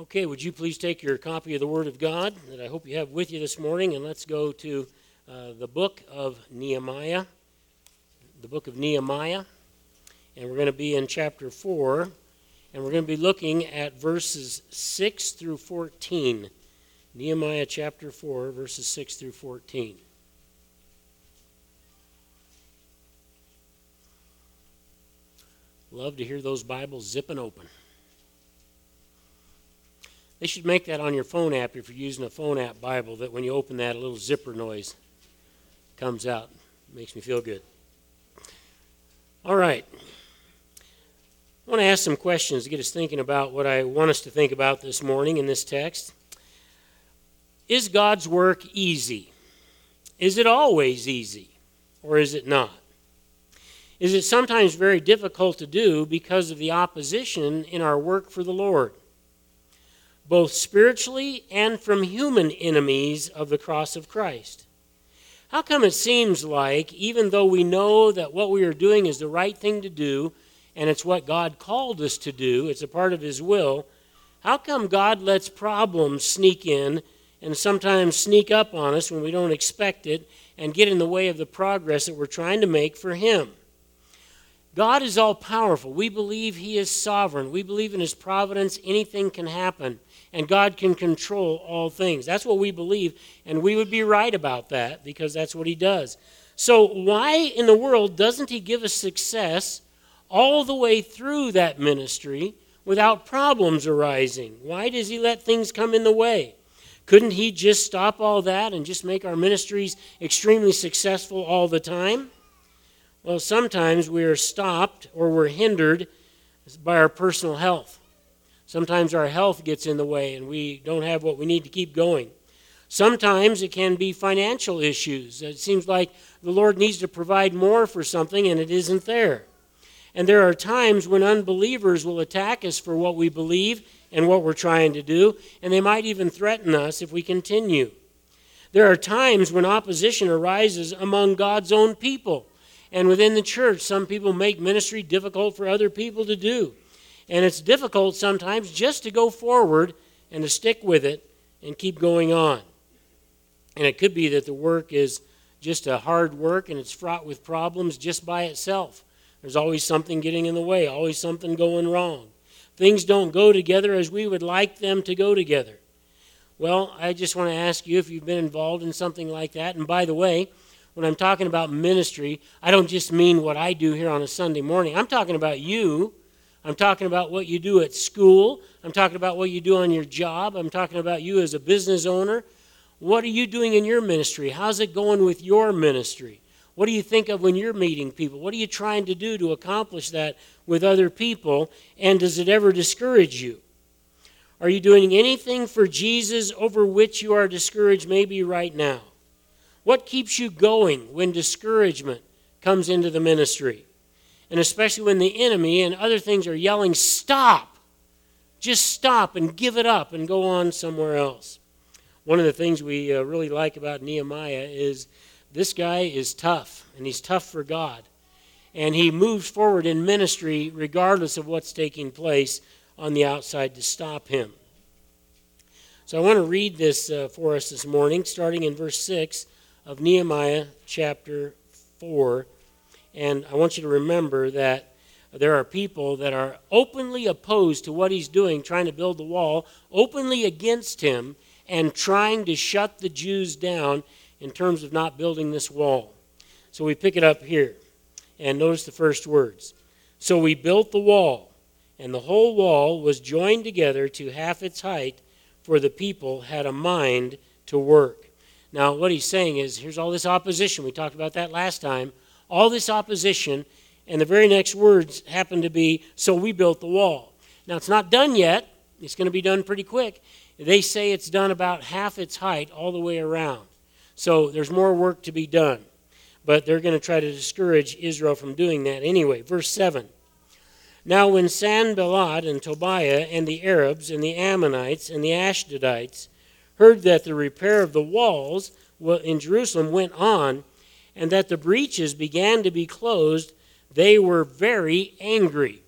Okay, would you please take your copy of the Word of God that I hope you have with you this morning, and let's go to uh, the book of Nehemiah. The book of Nehemiah, and we're going to be in chapter 4, and we're going to be looking at verses 6 through 14. Nehemiah chapter 4, verses 6 through 14. Love to hear those Bibles zipping open. They should make that on your phone app if you're using a phone app Bible, that when you open that, a little zipper noise comes out. makes me feel good. All right. I want to ask some questions to get us thinking about what I want us to think about this morning in this text. Is God's work easy? Is it always easy? Or is it not? Is it sometimes very difficult to do because of the opposition in our work for the Lord? Both spiritually and from human enemies of the cross of Christ. How come it seems like, even though we know that what we are doing is the right thing to do, and it's what God called us to do, it's a part of His will, how come God lets problems sneak in and sometimes sneak up on us when we don't expect it and get in the way of the progress that we're trying to make for Him? God is all powerful. We believe He is sovereign. We believe in His providence. Anything can happen and God can control all things. That's what we believe, and we would be right about that because that's what He does. So, why in the world doesn't He give us success all the way through that ministry without problems arising? Why does He let things come in the way? Couldn't He just stop all that and just make our ministries extremely successful all the time? Well, sometimes we are stopped or we're hindered by our personal health. Sometimes our health gets in the way and we don't have what we need to keep going. Sometimes it can be financial issues. It seems like the Lord needs to provide more for something and it isn't there. And there are times when unbelievers will attack us for what we believe and what we're trying to do, and they might even threaten us if we continue. There are times when opposition arises among God's own people. And within the church, some people make ministry difficult for other people to do. And it's difficult sometimes just to go forward and to stick with it and keep going on. And it could be that the work is just a hard work and it's fraught with problems just by itself. There's always something getting in the way, always something going wrong. Things don't go together as we would like them to go together. Well, I just want to ask you if you've been involved in something like that. And by the way, when I'm talking about ministry, I don't just mean what I do here on a Sunday morning. I'm talking about you I'm talking about what you do at school. I'm talking about what you do on your job. I'm talking about you as a business owner. What are you doing in your ministry? How's it going with your ministry? What do you think of when you're meeting people? What are you trying to do to accomplish that with other people? And does it ever discourage you? Are you doing anything for Jesus over which you are discouraged maybe right now? What keeps you going when discouragement comes into the ministry? And especially when the enemy and other things are yelling, Stop! Just stop and give it up and go on somewhere else. One of the things we uh, really like about Nehemiah is this guy is tough, and he's tough for God. And he moves forward in ministry regardless of what's taking place on the outside to stop him. So I want to read this uh, for us this morning, starting in verse 6 of Nehemiah chapter 4 and I want you to remember that there are people that are openly opposed to what he's doing, trying to build the wall, openly against him, and trying to shut the Jews down in terms of not building this wall. So we pick it up here. And notice the first words. So we built the wall, and the whole wall was joined together to half its height, for the people had a mind to work. Now, what he's saying is here's all this opposition. We talked about that last time all this opposition, and the very next words happen to be, So we built the wall. Now, it's not done yet, it's going to be done pretty quick. They say it's done about half its height all the way around. So there's more work to be done. But they're going to try to discourage Israel from doing that anyway. Verse 7. Now, when Sanballat and Tobiah and the Arabs and the Ammonites and the Ashdodites heard that the repair of the walls in Jerusalem went on, and that the breaches began to be closed, they were very angry.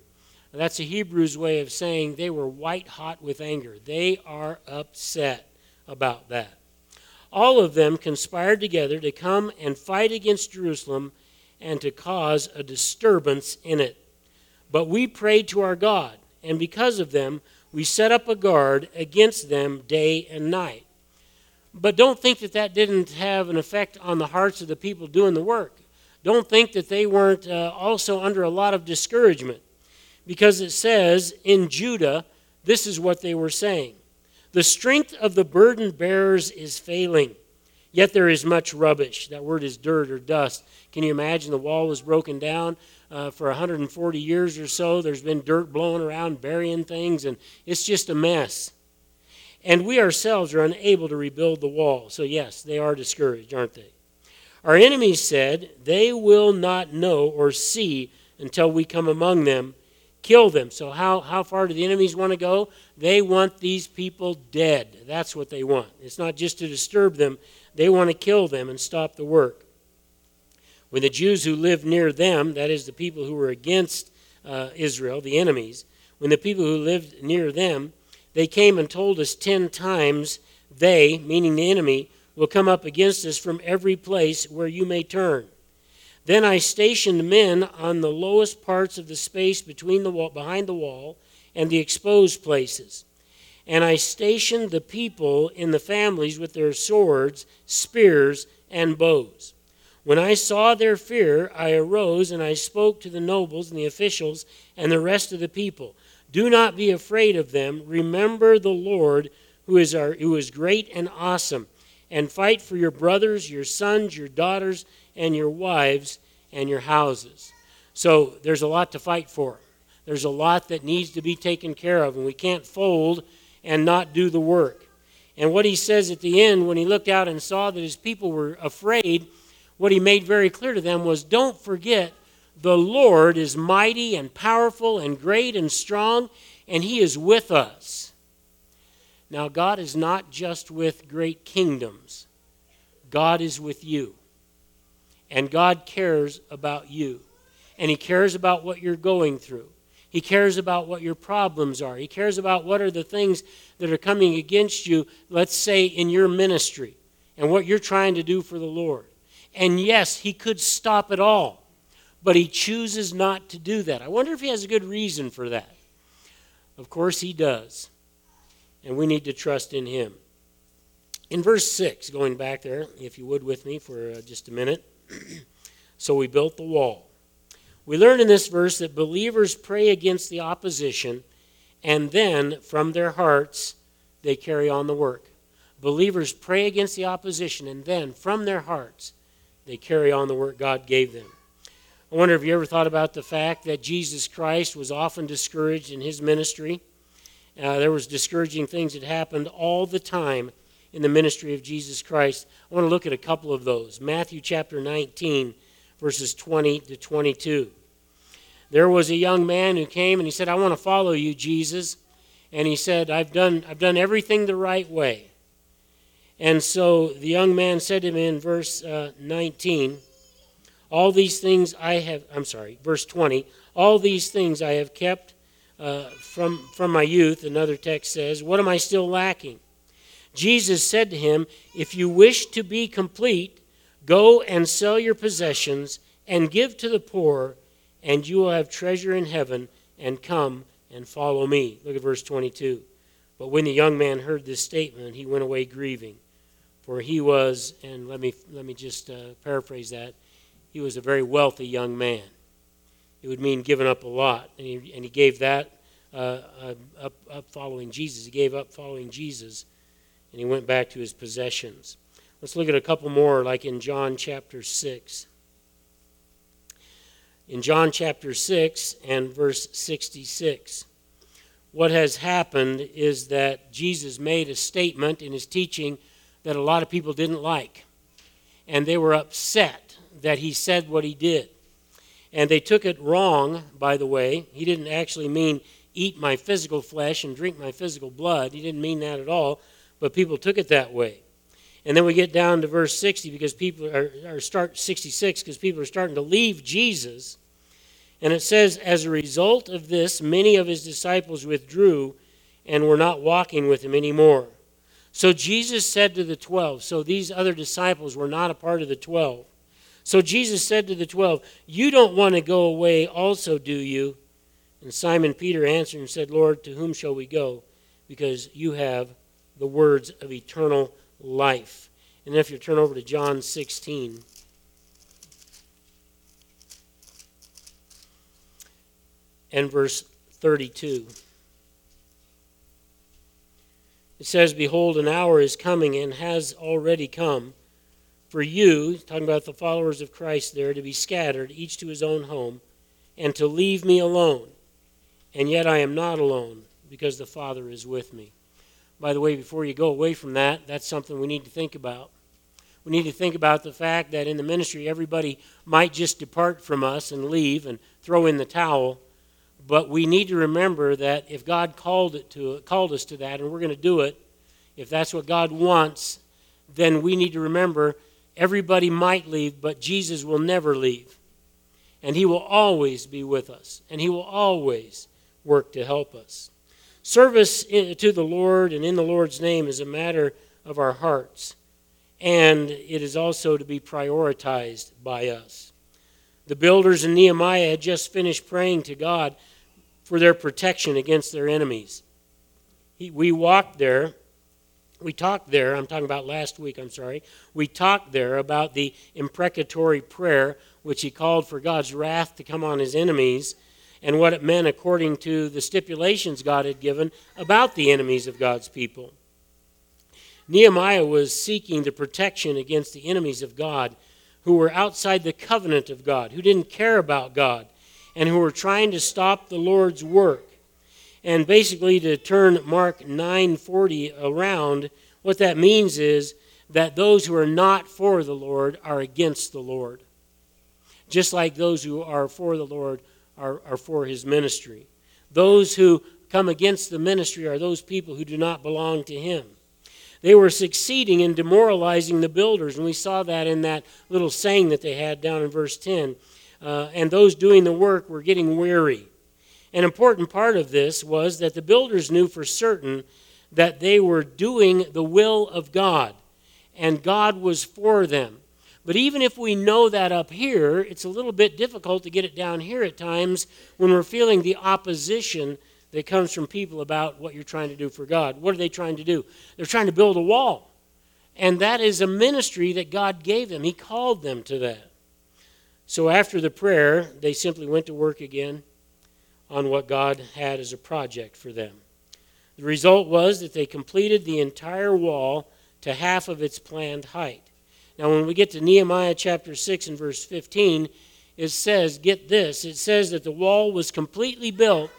That's a Hebrew's way of saying they were white hot with anger. They are upset about that. All of them conspired together to come and fight against Jerusalem and to cause a disturbance in it. But we prayed to our God, and because of them, we set up a guard against them day and night. But don't think that that didn't have an effect on the hearts of the people doing the work. Don't think that they weren't uh, also under a lot of discouragement. Because it says in Judah, this is what they were saying The strength of the burden bearers is failing, yet there is much rubbish. That word is dirt or dust. Can you imagine the wall was broken down? Uh, for 140 years or so, there's been dirt blowing around, burying things, and it's just a mess. And we ourselves are unable to rebuild the wall. So, yes, they are discouraged, aren't they? Our enemies said, They will not know or see until we come among them, kill them. So, how, how far do the enemies want to go? They want these people dead. That's what they want. It's not just to disturb them, they want to kill them and stop the work. When the Jews who lived near them, that is, the people who were against uh, Israel, the enemies, when the people who lived near them, they came and told us ten times, they, meaning the enemy, will come up against us from every place where you may turn. Then I stationed men on the lowest parts of the space between the wall, behind the wall and the exposed places. And I stationed the people in the families with their swords, spears, and bows. When I saw their fear, I arose and I spoke to the nobles and the officials and the rest of the people. Do not be afraid of them. Remember the Lord, who is, our, who is great and awesome, and fight for your brothers, your sons, your daughters, and your wives, and your houses. So there's a lot to fight for. There's a lot that needs to be taken care of, and we can't fold and not do the work. And what he says at the end, when he looked out and saw that his people were afraid, what he made very clear to them was don't forget the Lord is mighty and powerful and great and strong, and he is with us. Now, God is not just with great kingdoms, God is with you. And God cares about you. And he cares about what you're going through. He cares about what your problems are. He cares about what are the things that are coming against you, let's say in your ministry, and what you're trying to do for the Lord. And yes, he could stop it all, but he chooses not to do that. I wonder if he has a good reason for that. Of course, he does. And we need to trust in him. In verse 6, going back there, if you would with me for uh, just a minute. so we built the wall. We learn in this verse that believers pray against the opposition, and then from their hearts, they carry on the work. Believers pray against the opposition, and then from their hearts, they carry on the work God gave them. I wonder if you ever thought about the fact that Jesus Christ was often discouraged in his ministry. Uh, there was discouraging things that happened all the time in the ministry of Jesus Christ. I want to look at a couple of those. Matthew chapter 19, verses 20 to 22. There was a young man who came and he said, I want to follow you, Jesus. And he said, I've done, I've done everything the right way. And so the young man said to him in verse uh, 19, All these things I have, I'm sorry, verse 20, all these things I have kept uh, from, from my youth, another text says, What am I still lacking? Jesus said to him, If you wish to be complete, go and sell your possessions and give to the poor, and you will have treasure in heaven, and come and follow me. Look at verse 22. But when the young man heard this statement, he went away grieving for he was, and let me, let me just uh, paraphrase that, he was a very wealthy young man. It would mean giving up a lot. And he, and he gave that uh, uh, up, up following Jesus. He gave up following Jesus, and he went back to his possessions. Let's look at a couple more, like in John chapter 6. In John chapter 6 and verse 66, what has happened is that Jesus made a statement in his teaching that a lot of people didn't like. And they were upset that he said what he did. And they took it wrong, by the way. He didn't actually mean eat my physical flesh and drink my physical blood. He didn't mean that at all, but people took it that way. And then we get down to verse 60 because people are, are start 66 because people are starting to leave Jesus. And it says, as a result of this, many of his disciples withdrew and were not walking with him anymore. So Jesus said to the twelve, so these other disciples were not a part of the twelve. So Jesus said to the twelve, You don't want to go away also, do you? And Simon Peter answered and said, Lord, to whom shall we go? Because you have the words of eternal life. And if you turn over to John 16. And verse 32. It says, Behold, an hour is coming and has already come for you, talking about the followers of Christ there, to be scattered, each to his own home, and to leave me alone. And yet I am not alone, because the Father is with me. By the way, before you go away from that, that's something we need to think about. We need to think about the fact that in the ministry, everybody might just depart from us and leave and throw in the towel. But we need to remember that if God called, it to, called us to that, and we're going to do it, if that's what God wants, then we need to remember Everybody might leave, but Jesus will never leave. And he will always be with us, and he will always work to help us. Service to the Lord and in the Lord's name is a matter of our hearts, and it is also to be prioritized by us. The builders in Nehemiah had just finished praying to God for their protection against their enemies. He, we walked there we talked there, I'm talking about last week, I'm sorry. We talked there about the imprecatory prayer, which he called for God's wrath to come on his enemies, and what it meant according to the stipulations God had given about the enemies of God's people. Nehemiah was seeking the protection against the enemies of God who were outside the covenant of God, who didn't care about God, and who were trying to stop the Lord's work. And basically, to turn Mark 9:40 around, what that means is that those who are not for the Lord are against the Lord. Just like those who are for the Lord are, are for his ministry. Those who come against the ministry are those people who do not belong to him. They were succeeding in demoralizing the builders, and we saw that in that little saying that they had down in verse 10. Uh, and those doing the work were getting weary. An important part of this was that the builders knew for certain that they were doing the will of God, and God was for them. But even if we know that up here, it's a little bit difficult to get it down here at times when we're feeling the opposition that comes from people about what you're trying to do for God. What are they trying to do? They're trying to build a wall. And that is a ministry that God gave them. He called them to that. So after the prayer, they simply went to work again on what God had as a project for them. The result was that they completed the entire wall to half of its planned height. Now, when we get to Nehemiah chapter 6 and verse 15, it says, get this, it says that the wall was completely built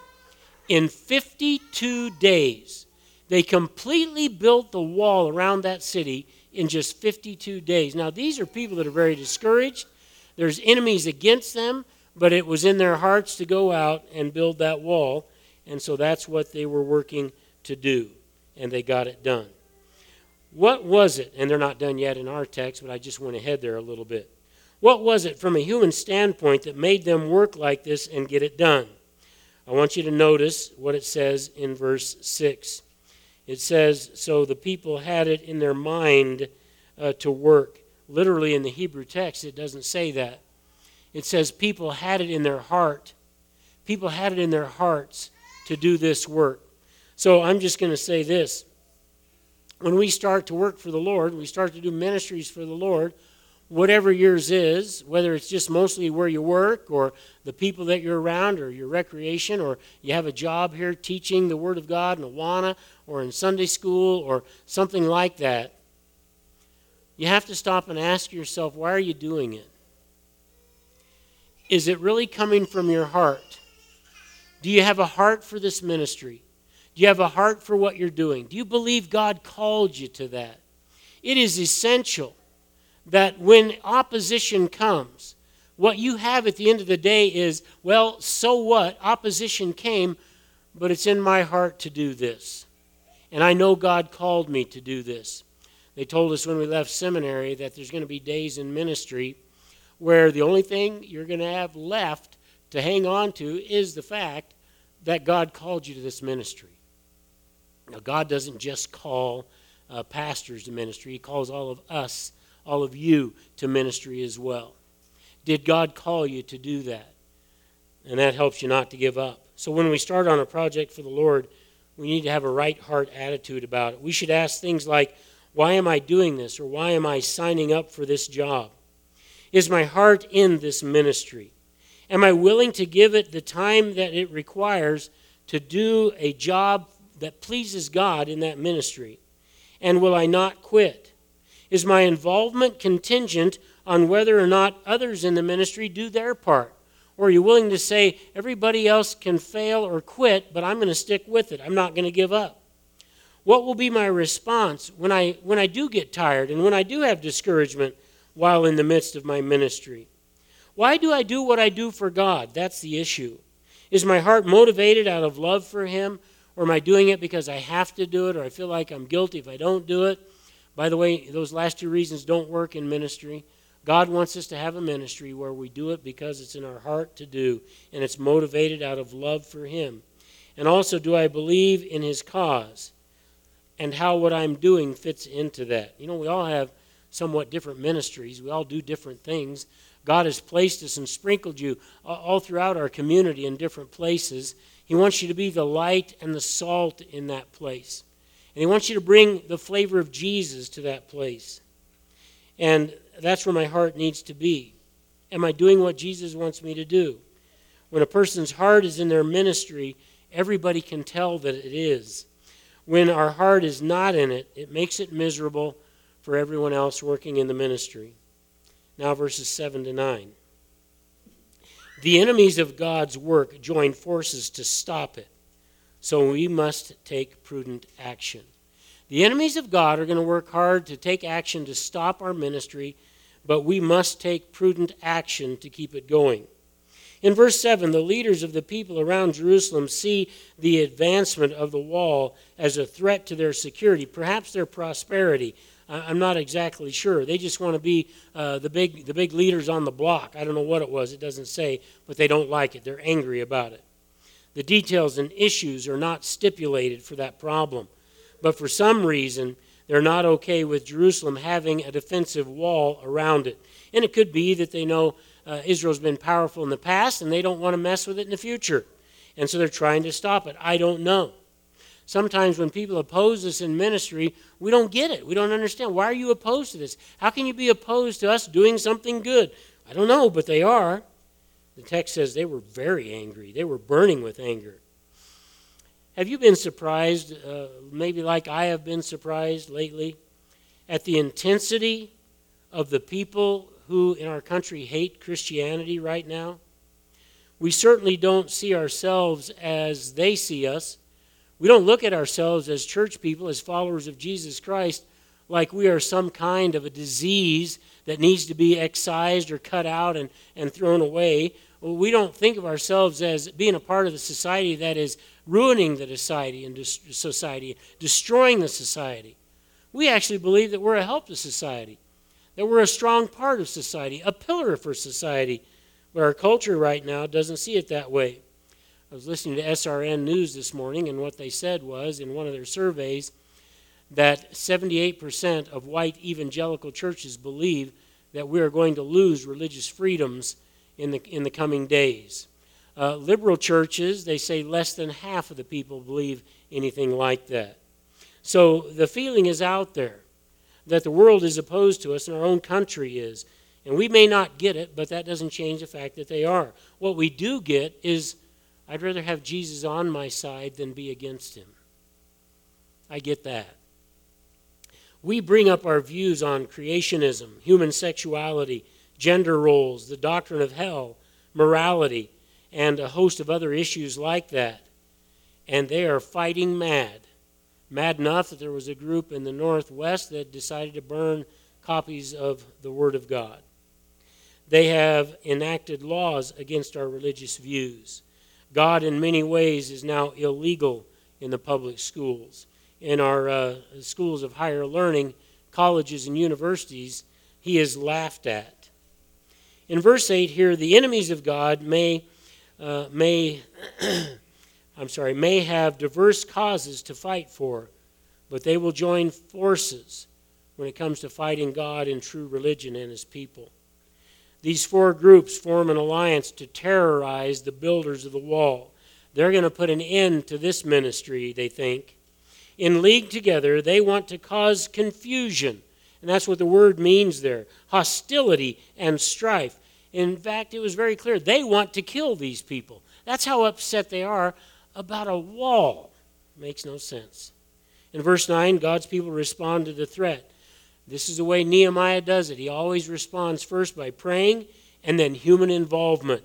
in 52 days. They completely built the wall around that city in just 52 days. Now, these are people that are very discouraged. There's enemies against them but it was in their hearts to go out and build that wall, and so that's what they were working to do, and they got it done. What was it, and they're not done yet in our text, but I just went ahead there a little bit. What was it from a human standpoint that made them work like this and get it done? I want you to notice what it says in verse 6. It says, So the people had it in their mind uh, to work. Literally in the Hebrew text, it doesn't say that it says people had it in their heart. People had it in their hearts to do this work. So I'm just going to say this. When we start to work for the Lord, we start to do ministries for the Lord, whatever yours is, whether it's just mostly where you work or the people that you're around or your recreation or you have a job here teaching the Word of God in Awana or in Sunday school or something like that, you have to stop and ask yourself, why are you doing it? Is it really coming from your heart? Do you have a heart for this ministry? Do you have a heart for what you're doing? Do you believe God called you to that? It is essential that when opposition comes, what you have at the end of the day is, well, so what? Opposition came, but it's in my heart to do this. And I know God called me to do this. They told us when we left seminary that there's going to be days in ministry where the only thing you're going to have left to hang on to is the fact that God called you to this ministry. Now, God doesn't just call uh, pastors to ministry, He calls all of us, all of you, to ministry as well. Did God call you to do that? And that helps you not to give up. So, when we start on a project for the Lord, we need to have a right heart attitude about it. We should ask things like, Why am I doing this? or Why am I signing up for this job? Is my heart in this ministry? Am I willing to give it the time that it requires to do a job that pleases God in that ministry? And will I not quit? Is my involvement contingent on whether or not others in the ministry do their part? Or are you willing to say, everybody else can fail or quit, but I'm going to stick with it? I'm not going to give up. What will be my response when I, when I do get tired and when I do have discouragement while in the midst of my ministry? Why do I do what I do for God? That's the issue. Is my heart motivated out of love for Him, or am I doing it because I have to do it, or I feel like I'm guilty if I don't do it? By the way, those last two reasons don't work in ministry. God wants us to have a ministry where we do it because it's in our heart to do, and it's motivated out of love for Him. And also, do I believe in His cause and how what I'm doing fits into that? You know, we all have somewhat different ministries, we all do different things. God has placed us and sprinkled you all throughout our community in different places. He wants you to be the light and the salt in that place. And He wants you to bring the flavor of Jesus to that place. And that's where my heart needs to be. Am I doing what Jesus wants me to do? When a person's heart is in their ministry, everybody can tell that it is. When our heart is not in it, it makes it miserable for everyone else working in the ministry. Now, verses 7 to 9. The enemies of God's work join forces to stop it, so we must take prudent action. The enemies of God are going to work hard to take action to stop our ministry, but we must take prudent action to keep it going. In verse 7, the leaders of the people around Jerusalem see the advancement of the wall as a threat to their security, perhaps their prosperity. I'm not exactly sure. They just want to be uh, the, big, the big leaders on the block. I don't know what it was, it doesn't say, but they don't like it. They're angry about it. The details and issues are not stipulated for that problem. But for some reason, they're not okay with Jerusalem having a defensive wall around it. And it could be that they know uh, Israel's been powerful in the past and they don't want to mess with it in the future. And so they're trying to stop it. I don't know. Sometimes when people oppose us in ministry, we don't get it. We don't understand. Why are you opposed to this? How can you be opposed to us doing something good? I don't know, but they are. The text says they were very angry, they were burning with anger. Have you been surprised, uh, maybe like I have been surprised lately, at the intensity of the people who in our country hate Christianity right now? We certainly don't see ourselves as they see us. We don't look at ourselves as church people, as followers of Jesus Christ, like we are some kind of a disease that needs to be excised or cut out and, and thrown away. We don't think of ourselves as being a part of the society that is ruining the society and society, destroying the society. We actually believe that we're a help to society, that we're a strong part of society, a pillar for society. But our culture right now doesn't see it that way. I was listening to SRN News this morning, and what they said was in one of their surveys that 78% of white evangelical churches believe that we are going to lose religious freedoms in the, in the coming days. Uh, liberal churches, they say less than half of the people believe anything like that. So the feeling is out there that the world is opposed to us and our own country is. And we may not get it, but that doesn't change the fact that they are. What we do get is I'd rather have Jesus on my side than be against him. I get that. We bring up our views on creationism, human sexuality, gender roles, the doctrine of hell, morality, and a host of other issues like that. And they are fighting mad. Mad enough that there was a group in the Northwest that decided to burn copies of the Word of God. They have enacted laws against our religious views. God, in many ways, is now illegal in the public schools. In our uh, schools of higher learning, colleges, and universities, he is laughed at. In verse 8 here, the enemies of God may uh, may, I'm sorry, may have diverse causes to fight for, but they will join forces when it comes to fighting God and true religion and His people. These four groups form an alliance to terrorize the builders of the wall. They're going to put an end to this ministry, they think. In league together, they want to cause confusion. And that's what the word means there hostility and strife. In fact, it was very clear they want to kill these people. That's how upset they are about a wall. Makes no sense. In verse 9, God's people respond to the threat. This is the way Nehemiah does it. He always responds first by praying and then human involvement.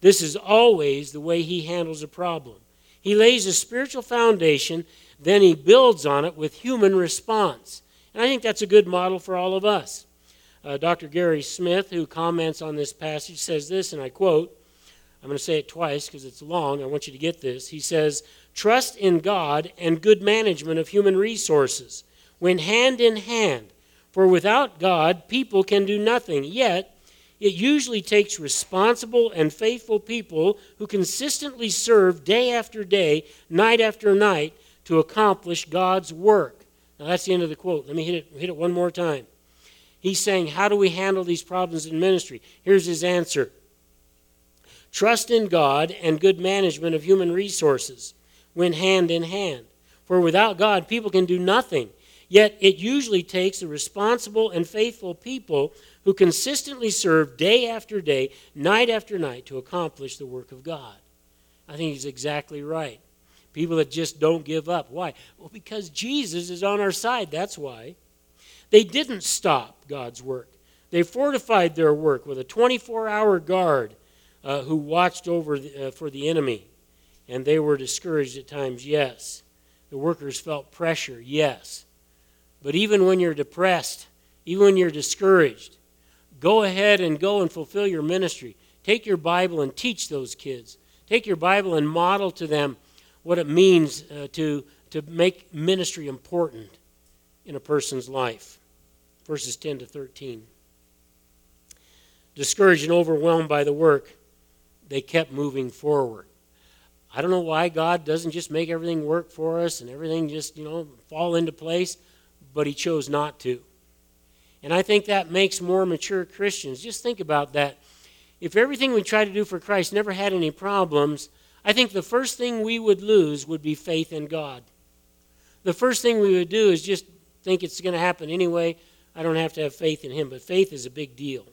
This is always the way he handles a problem. He lays a spiritual foundation, then he builds on it with human response. And I think that's a good model for all of us. Uh, Dr. Gary Smith, who comments on this passage, says this, and I quote, I'm going to say it twice because it's long. I want you to get this. He says, Trust in God and good management of human resources went hand in hand for without God, people can do nothing. Yet, it usually takes responsible and faithful people who consistently serve day after day, night after night, to accomplish God's work. Now, that's the end of the quote. Let me hit it, hit it one more time. He's saying, How do we handle these problems in ministry? Here's his answer Trust in God and good management of human resources went hand in hand. For without God, people can do nothing. Yet it usually takes the responsible and faithful people who consistently serve day after day, night after night, to accomplish the work of God. I think he's exactly right. People that just don't give up. Why? Well, because Jesus is on our side. That's why. They didn't stop God's work, they fortified their work with a 24 hour guard uh, who watched over the, uh, for the enemy. And they were discouraged at times, yes. The workers felt pressure, yes. But even when you're depressed, even when you're discouraged, go ahead and go and fulfill your ministry. Take your Bible and teach those kids. Take your Bible and model to them what it means uh, to, to make ministry important in a person's life. Verses 10 to 13. Discouraged and overwhelmed by the work, they kept moving forward. I don't know why God doesn't just make everything work for us and everything just, you know, fall into place but he chose not to. And I think that makes more mature Christians. Just think about that. If everything we try to do for Christ never had any problems, I think the first thing we would lose would be faith in God. The first thing we would do is just think it's going to happen anyway. I don't have to have faith in Him. But faith is a big deal,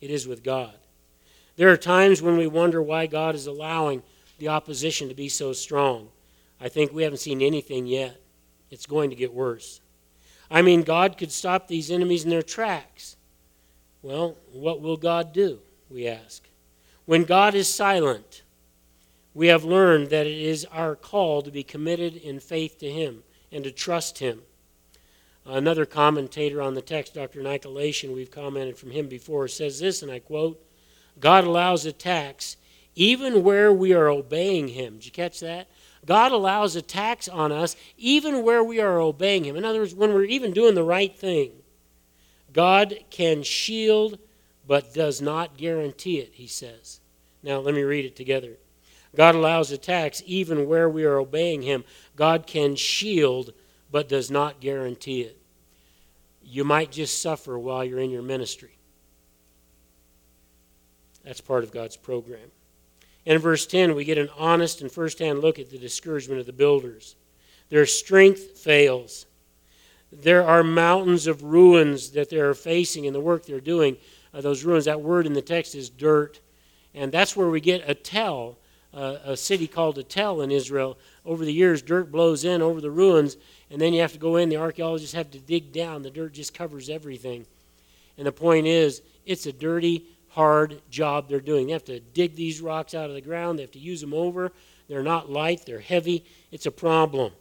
it is with God. There are times when we wonder why God is allowing the opposition to be so strong. I think we haven't seen anything yet. It's going to get worse. I mean, God could stop these enemies in their tracks. Well, what will God do? We ask. When God is silent, we have learned that it is our call to be committed in faith to Him and to trust Him. Another commentator on the text, Dr. Nicolation, we've commented from him before, says this, and I quote God allows attacks even where we are obeying Him. Did you catch that? God allows attacks on us even where we are obeying Him. In other words, when we're even doing the right thing, God can shield but does not guarantee it, he says. Now, let me read it together. God allows attacks even where we are obeying Him. God can shield but does not guarantee it. You might just suffer while you're in your ministry. That's part of God's program. And in verse 10, we get an honest and firsthand look at the discouragement of the builders. Their strength fails. There are mountains of ruins that they are facing in the work they're doing. Uh, those ruins, that word in the text is dirt. And that's where we get a tell, uh, a city called a tell in Israel. Over the years, dirt blows in over the ruins, and then you have to go in. The archaeologists have to dig down. The dirt just covers everything. And the point is, it's a dirty, hard job they're doing. They have to dig these rocks out of the ground, they have to use them over. They're not light, they're heavy. It's a problem.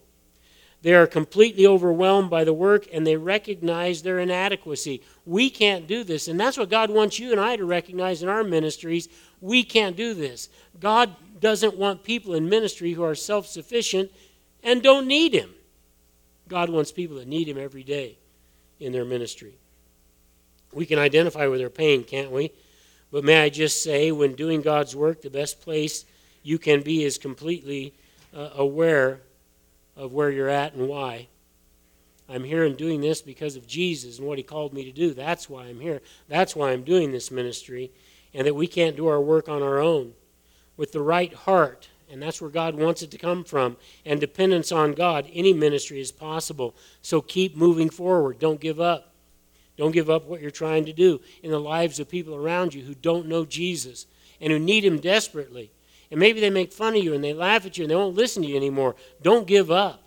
They are completely overwhelmed by the work and they recognize their inadequacy. We can't do this. And that's what God wants you and I to recognize in our ministries. We can't do this. God doesn't want people in ministry who are self sufficient and don't need Him. God wants people that need Him every day in their ministry. We can identify with their pain, can't we? But may I just say, when doing God's work, the best place you can be is completely uh, aware of where you're at and why. I'm here and doing this because of Jesus and what he called me to do. That's why I'm here. That's why I'm doing this ministry, and that we can't do our work on our own. With the right heart, and that's where God wants it to come from, and dependence on God, any ministry is possible. So keep moving forward. Don't give up. Don't give up what you're trying to do in the lives of people around you who don't know Jesus and who need him desperately. And maybe they make fun of you and they laugh at you and they won't listen to you anymore. Don't give up.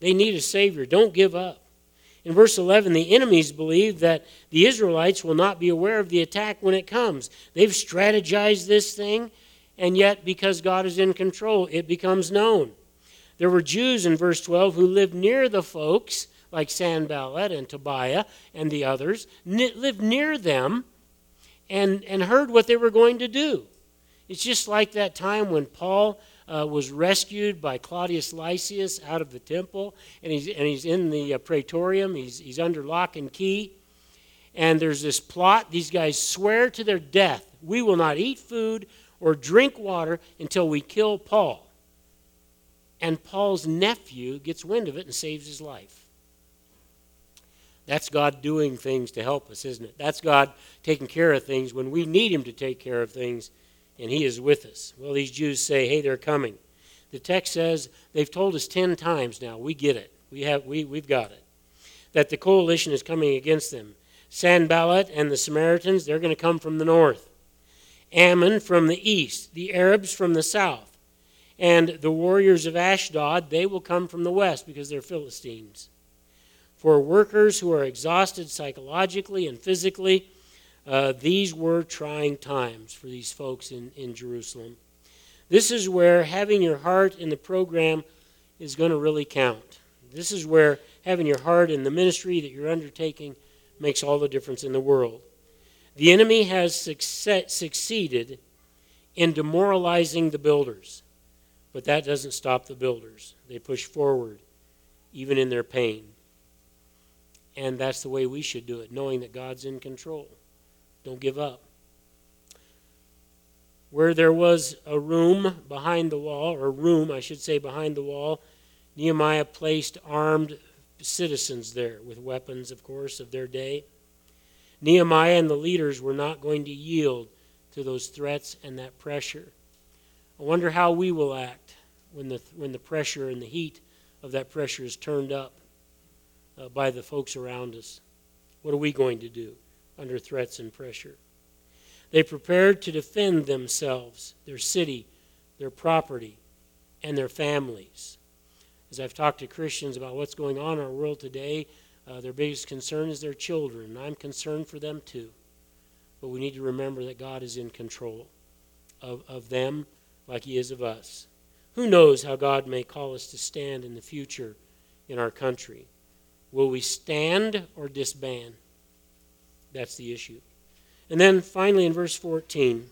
They need a Savior. Don't give up. In verse 11, the enemies believe that the Israelites will not be aware of the attack when it comes. They've strategized this thing, and yet, because God is in control, it becomes known. There were Jews in verse 12 who lived near the folks, like Sanballat and Tobiah and the others, lived near them and, and heard what they were going to do. It's just like that time when Paul uh, was rescued by Claudius Lysias out of the temple, and he's, and he's in the uh, praetorium. He's, he's under lock and key. And there's this plot. These guys swear to their death we will not eat food or drink water until we kill Paul. And Paul's nephew gets wind of it and saves his life. That's God doing things to help us, isn't it? That's God taking care of things when we need Him to take care of things and he is with us. Well, these Jews say, hey, they're coming. The text says they've told us 10 times now. We get it. We have, we, we've got it. That the coalition is coming against them. Sanballat and the Samaritans, they're going to come from the north. Ammon from the east. The Arabs from the south. And the warriors of Ashdod, they will come from the west because they're Philistines. For workers who are exhausted psychologically and physically, uh, these were trying times for these folks in, in Jerusalem. This is where having your heart in the program is going to really count. This is where having your heart in the ministry that you're undertaking makes all the difference in the world. The enemy has success, succeeded in demoralizing the builders, but that doesn't stop the builders. They push forward, even in their pain. And that's the way we should do it, knowing that God's in control. Don't give up. Where there was a room behind the wall, or room, I should say, behind the wall, Nehemiah placed armed citizens there with weapons, of course, of their day. Nehemiah and the leaders were not going to yield to those threats and that pressure. I wonder how we will act when the, when the pressure and the heat of that pressure is turned up uh, by the folks around us. What are we going to do? under threats and pressure. They prepared to defend themselves, their city, their property, and their families. As I've talked to Christians about what's going on in our world today, uh, their biggest concern is their children. I'm concerned for them too. But we need to remember that God is in control of, of them like He is of us. Who knows how God may call us to stand in the future in our country? Will we stand or disband? That's the issue. And then finally in verse 14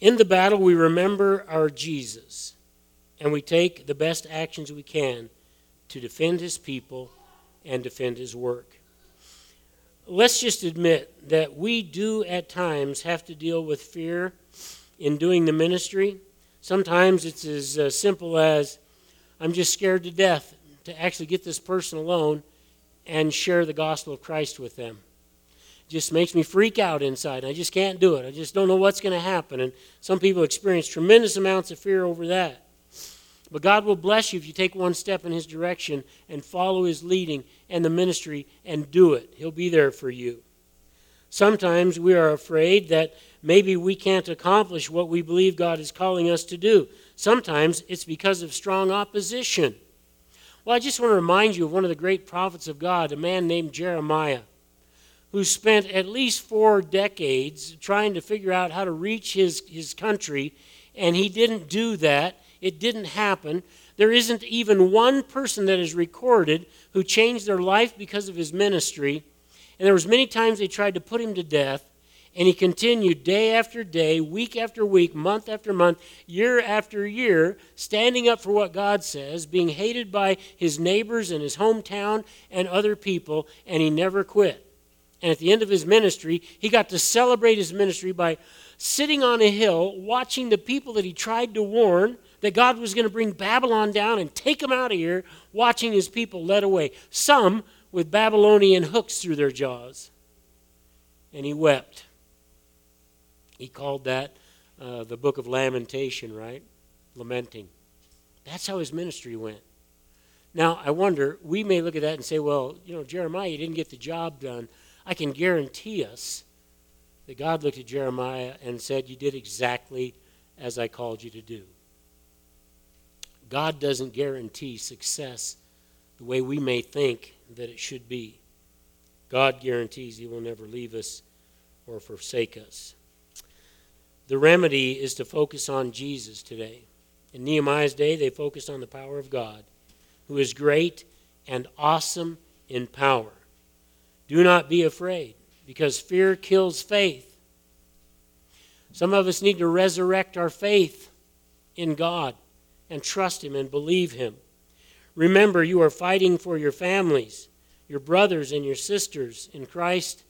In the battle, we remember our Jesus, and we take the best actions we can to defend his people and defend his work. Let's just admit that we do at times have to deal with fear in doing the ministry. Sometimes it's as uh, simple as I'm just scared to death to actually get this person alone and share the gospel of Christ with them. It just makes me freak out inside. I just can't do it. I just don't know what's going to happen. And some people experience tremendous amounts of fear over that. But God will bless you if you take one step in His direction and follow His leading and the ministry and do it. He'll be there for you. Sometimes we are afraid that maybe we can't accomplish what we believe God is calling us to do. Sometimes it's because of strong opposition. Well, I just want to remind you of one of the great prophets of God, a man named Jeremiah, who spent at least four decades trying to figure out how to reach his, his country, and he didn't do that. It didn't happen. There isn't even one person that is recorded who changed their life because of his ministry. And there was many times they tried to put him to death, and he continued day after day, week after week, month after month, year after year, standing up for what God says, being hated by his neighbors and his hometown and other people, and he never quit. And at the end of his ministry, he got to celebrate his ministry by sitting on a hill, watching the people that he tried to warn that God was going to bring Babylon down and take them out of here, watching his people led away. Some with Babylonian hooks through their jaws. And he wept. He called that uh, the book of lamentation, right? Lamenting. That's how his ministry went. Now, I wonder, we may look at that and say, well, you know, Jeremiah, didn't get the job done. I can guarantee us that God looked at Jeremiah and said, You did exactly as I called you to do. God doesn't guarantee success the way we may think that it should be. God guarantees He will never leave us or forsake us. The remedy is to focus on Jesus today. In Nehemiah's day, they focused on the power of God, who is great and awesome in power. Do not be afraid, because fear kills faith. Some of us need to resurrect our faith in God and trust Him and believe Him. Remember, you are fighting for your families, your brothers and your sisters in Christ,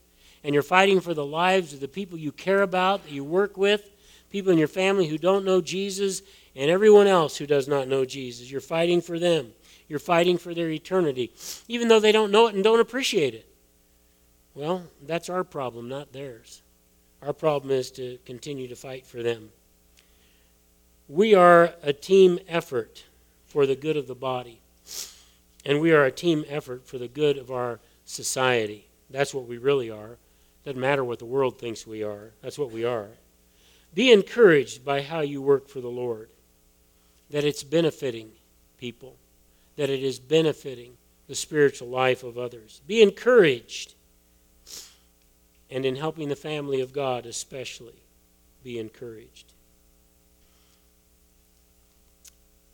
and you're fighting for the lives of the people you care about, that you work with, people in your family who don't know Jesus, and everyone else who does not know Jesus. You're fighting for them. You're fighting for their eternity, even though they don't know it and don't appreciate it. Well, that's our problem, not theirs. Our problem is to continue to fight for them. We are a team effort for the good of the body, and we are a team effort for the good of our society. That's what we really are. Doesn't matter what the world thinks we are, that's what we are. Be encouraged by how you work for the Lord, that it's benefiting people, that it is benefiting the spiritual life of others. Be encouraged and in helping the family of God especially be encouraged.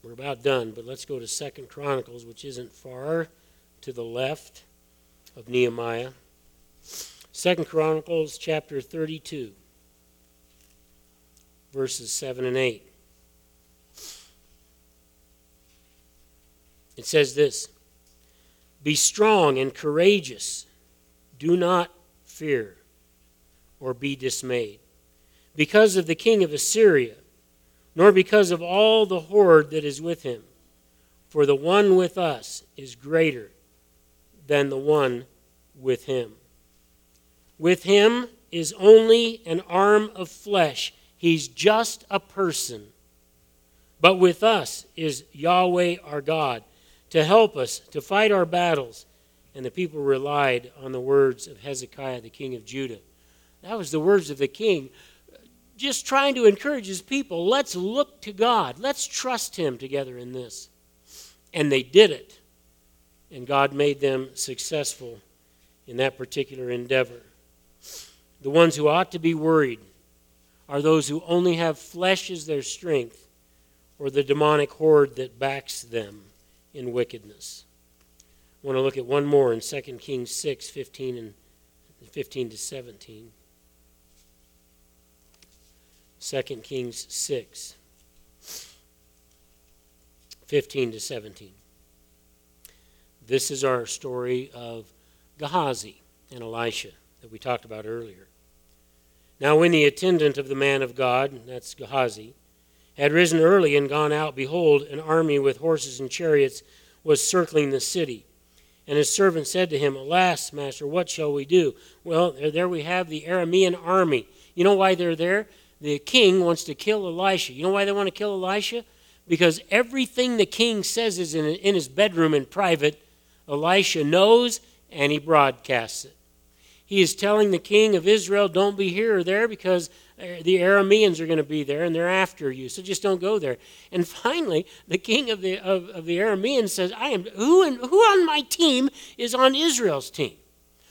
We're about done, but let's go to Second Chronicles, which isn't far to the left of Nehemiah. Second Chronicles chapter 32, verses 7 and 8. It says this Be strong and courageous. Do not fear or be dismayed because of the king of Assyria, nor because of all the horde that is with him. For the one with us is greater than the one with him. With him is only an arm of flesh, he's just a person. But with us is Yahweh our God to help us to fight our battles. And the people relied on the words of Hezekiah, the king of Judah. That was the words of the king, just trying to encourage his people. Let's look to God. Let's trust him together in this. And they did it. And God made them successful in that particular endeavor. The ones who ought to be worried are those who only have flesh as their strength or the demonic horde that backs them in wickedness. I want to look at one more in 2 Kings 6 15 and 15 to 17. 2 Kings 6, 15 to 17. This is our story of Gehazi and Elisha that we talked about earlier. Now, when the attendant of the man of God, that's Gehazi, had risen early and gone out, behold, an army with horses and chariots was circling the city. And his servant said to him, Alas, master, what shall we do? Well, there we have the Aramean army. You know why they're there? the king wants to kill Elisha. You know why they want to kill Elisha? Because everything the king says is in, his bedroom in private, Elisha knows and he broadcasts it. He is telling the king of Israel, don't be here or there because uh, the Arameans are going to be there and they're after you. So just don't go there. And finally, the king of the, of, of the Arameans says, I am, who, in, who on my team is on Israel's team?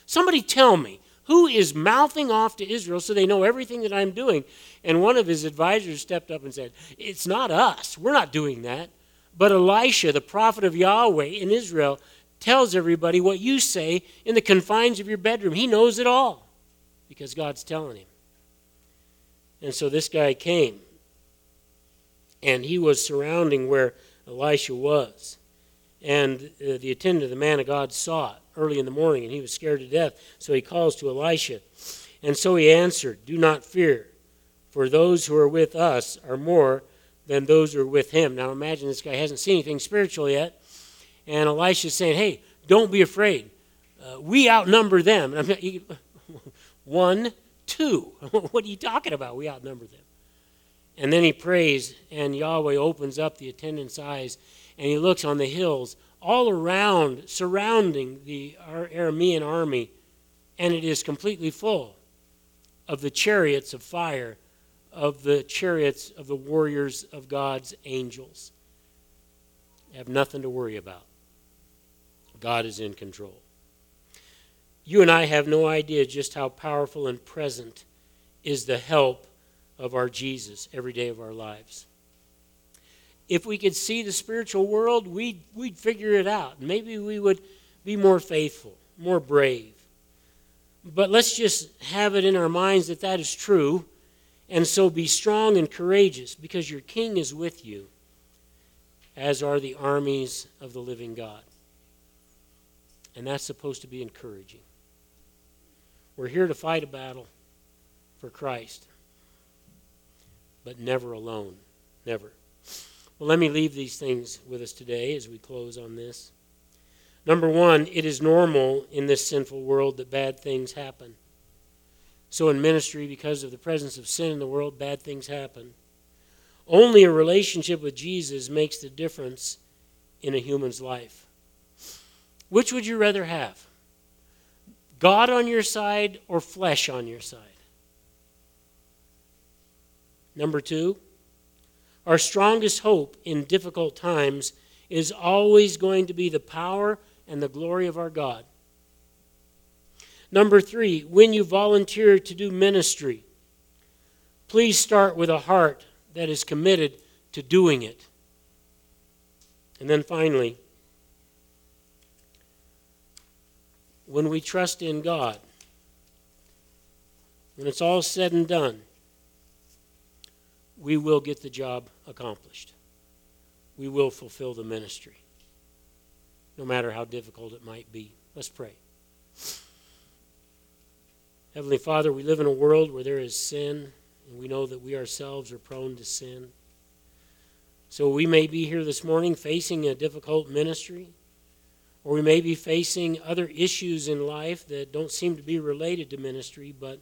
Somebody tell me who is mouthing off to Israel so they know everything that I'm doing. And one of his advisors stepped up and said, It's not us. We're not doing that. But Elisha, the prophet of Yahweh in Israel, tells everybody what you say in the confines of your bedroom. He knows it all because God's telling him. And so this guy came, and he was surrounding where Elisha was. And uh, the attendant, the man of God, saw it early in the morning, and he was scared to death. So he calls to Elisha. And so he answered, Do not fear, for those who are with us are more than those who are with him. Now imagine this guy hasn't seen anything spiritual yet. And Elisha's saying, Hey, don't be afraid. Uh, we outnumber them. Not, one, two. what are you talking about? We outnumber them. And then he prays, and Yahweh opens up the attendant's eyes, and he looks on the hills all around, surrounding the Aramean army, and it is completely full of the chariots of fire, of the chariots of the warriors of God's angels. have nothing to worry about. God is in control. You and I have no idea just how powerful and present is the help of our Jesus every day of our lives. If we could see the spiritual world, we'd, we'd figure it out. Maybe we would be more faithful, more brave. But let's just have it in our minds that that is true. And so be strong and courageous because your king is with you, as are the armies of the living God. And that's supposed to be encouraging. We're here to fight a battle for Christ, but never alone. Never. Well, let me leave these things with us today as we close on this. Number one, it is normal in this sinful world that bad things happen. So, in ministry, because of the presence of sin in the world, bad things happen. Only a relationship with Jesus makes the difference in a human's life. Which would you rather have? God on your side or flesh on your side? Number two, our strongest hope in difficult times is always going to be the power and the glory of our God. Number three, when you volunteer to do ministry, please start with a heart that is committed to doing it. And then finally, when we trust in God, when it's all said and done, we will get the job accomplished. We will fulfill the ministry, no matter how difficult it might be. Let's pray. Heavenly Father, we live in a world where there is sin, and we know that we ourselves are prone to sin. So we may be here this morning facing a difficult ministry or we may be facing other issues in life that don't seem to be related to ministry, but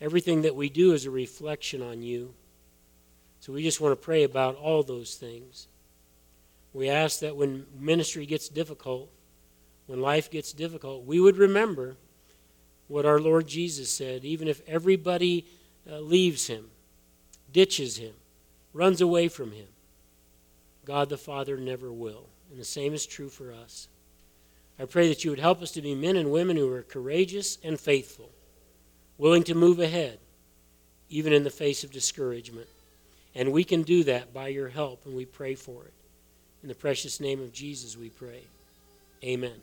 everything that we do is a reflection on you. So we just want to pray about all those things. We ask that when ministry gets difficult, when life gets difficult, we would remember what our Lord Jesus said even if everybody uh, leaves him, ditches him, runs away from him, God the Father never will. And the same is true for us. I pray that you would help us to be men and women who are courageous and faithful, willing to move ahead, even in the face of discouragement. And we can do that by your help, and we pray for it. In the precious name of Jesus, we pray. Amen.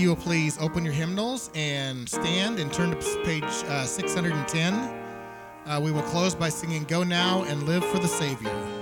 You will please open your hymnals and stand and turn to page uh, 610. Uh, we will close by singing Go Now and Live for the Savior.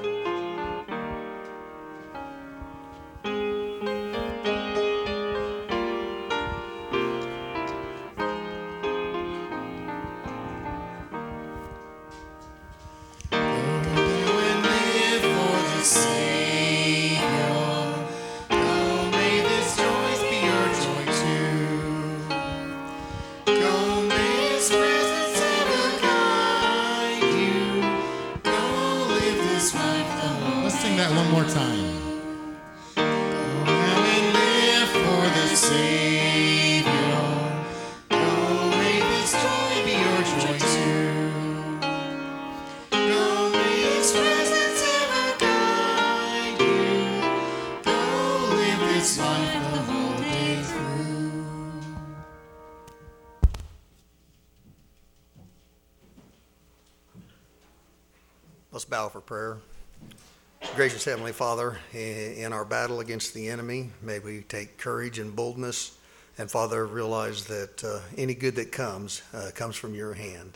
Gracious Heavenly Father, in our battle against the enemy, may we take courage and boldness. And Father, realize that uh, any good that comes, uh, comes from your hand.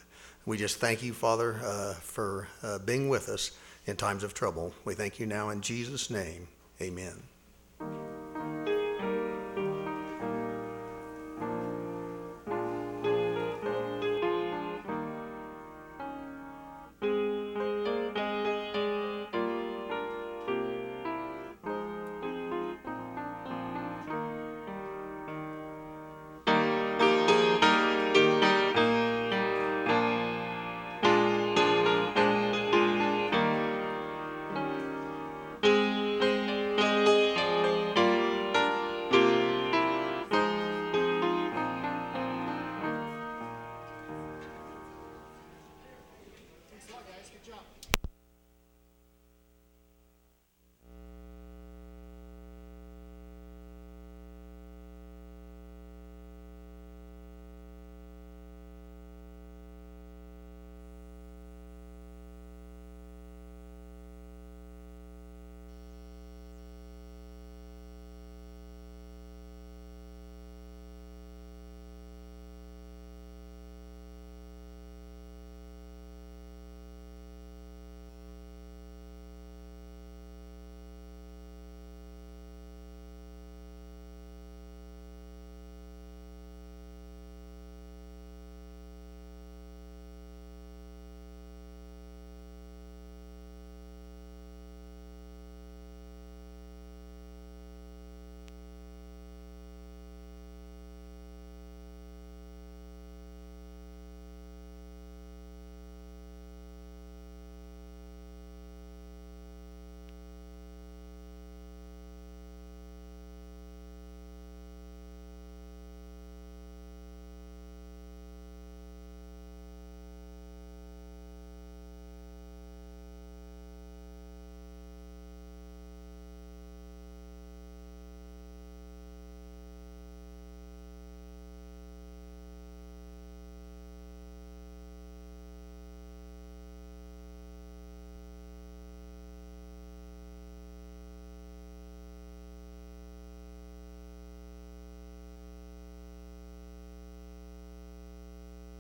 We just thank you, Father, uh, for uh, being with us in times of trouble. We thank you now in Jesus' name. Amen.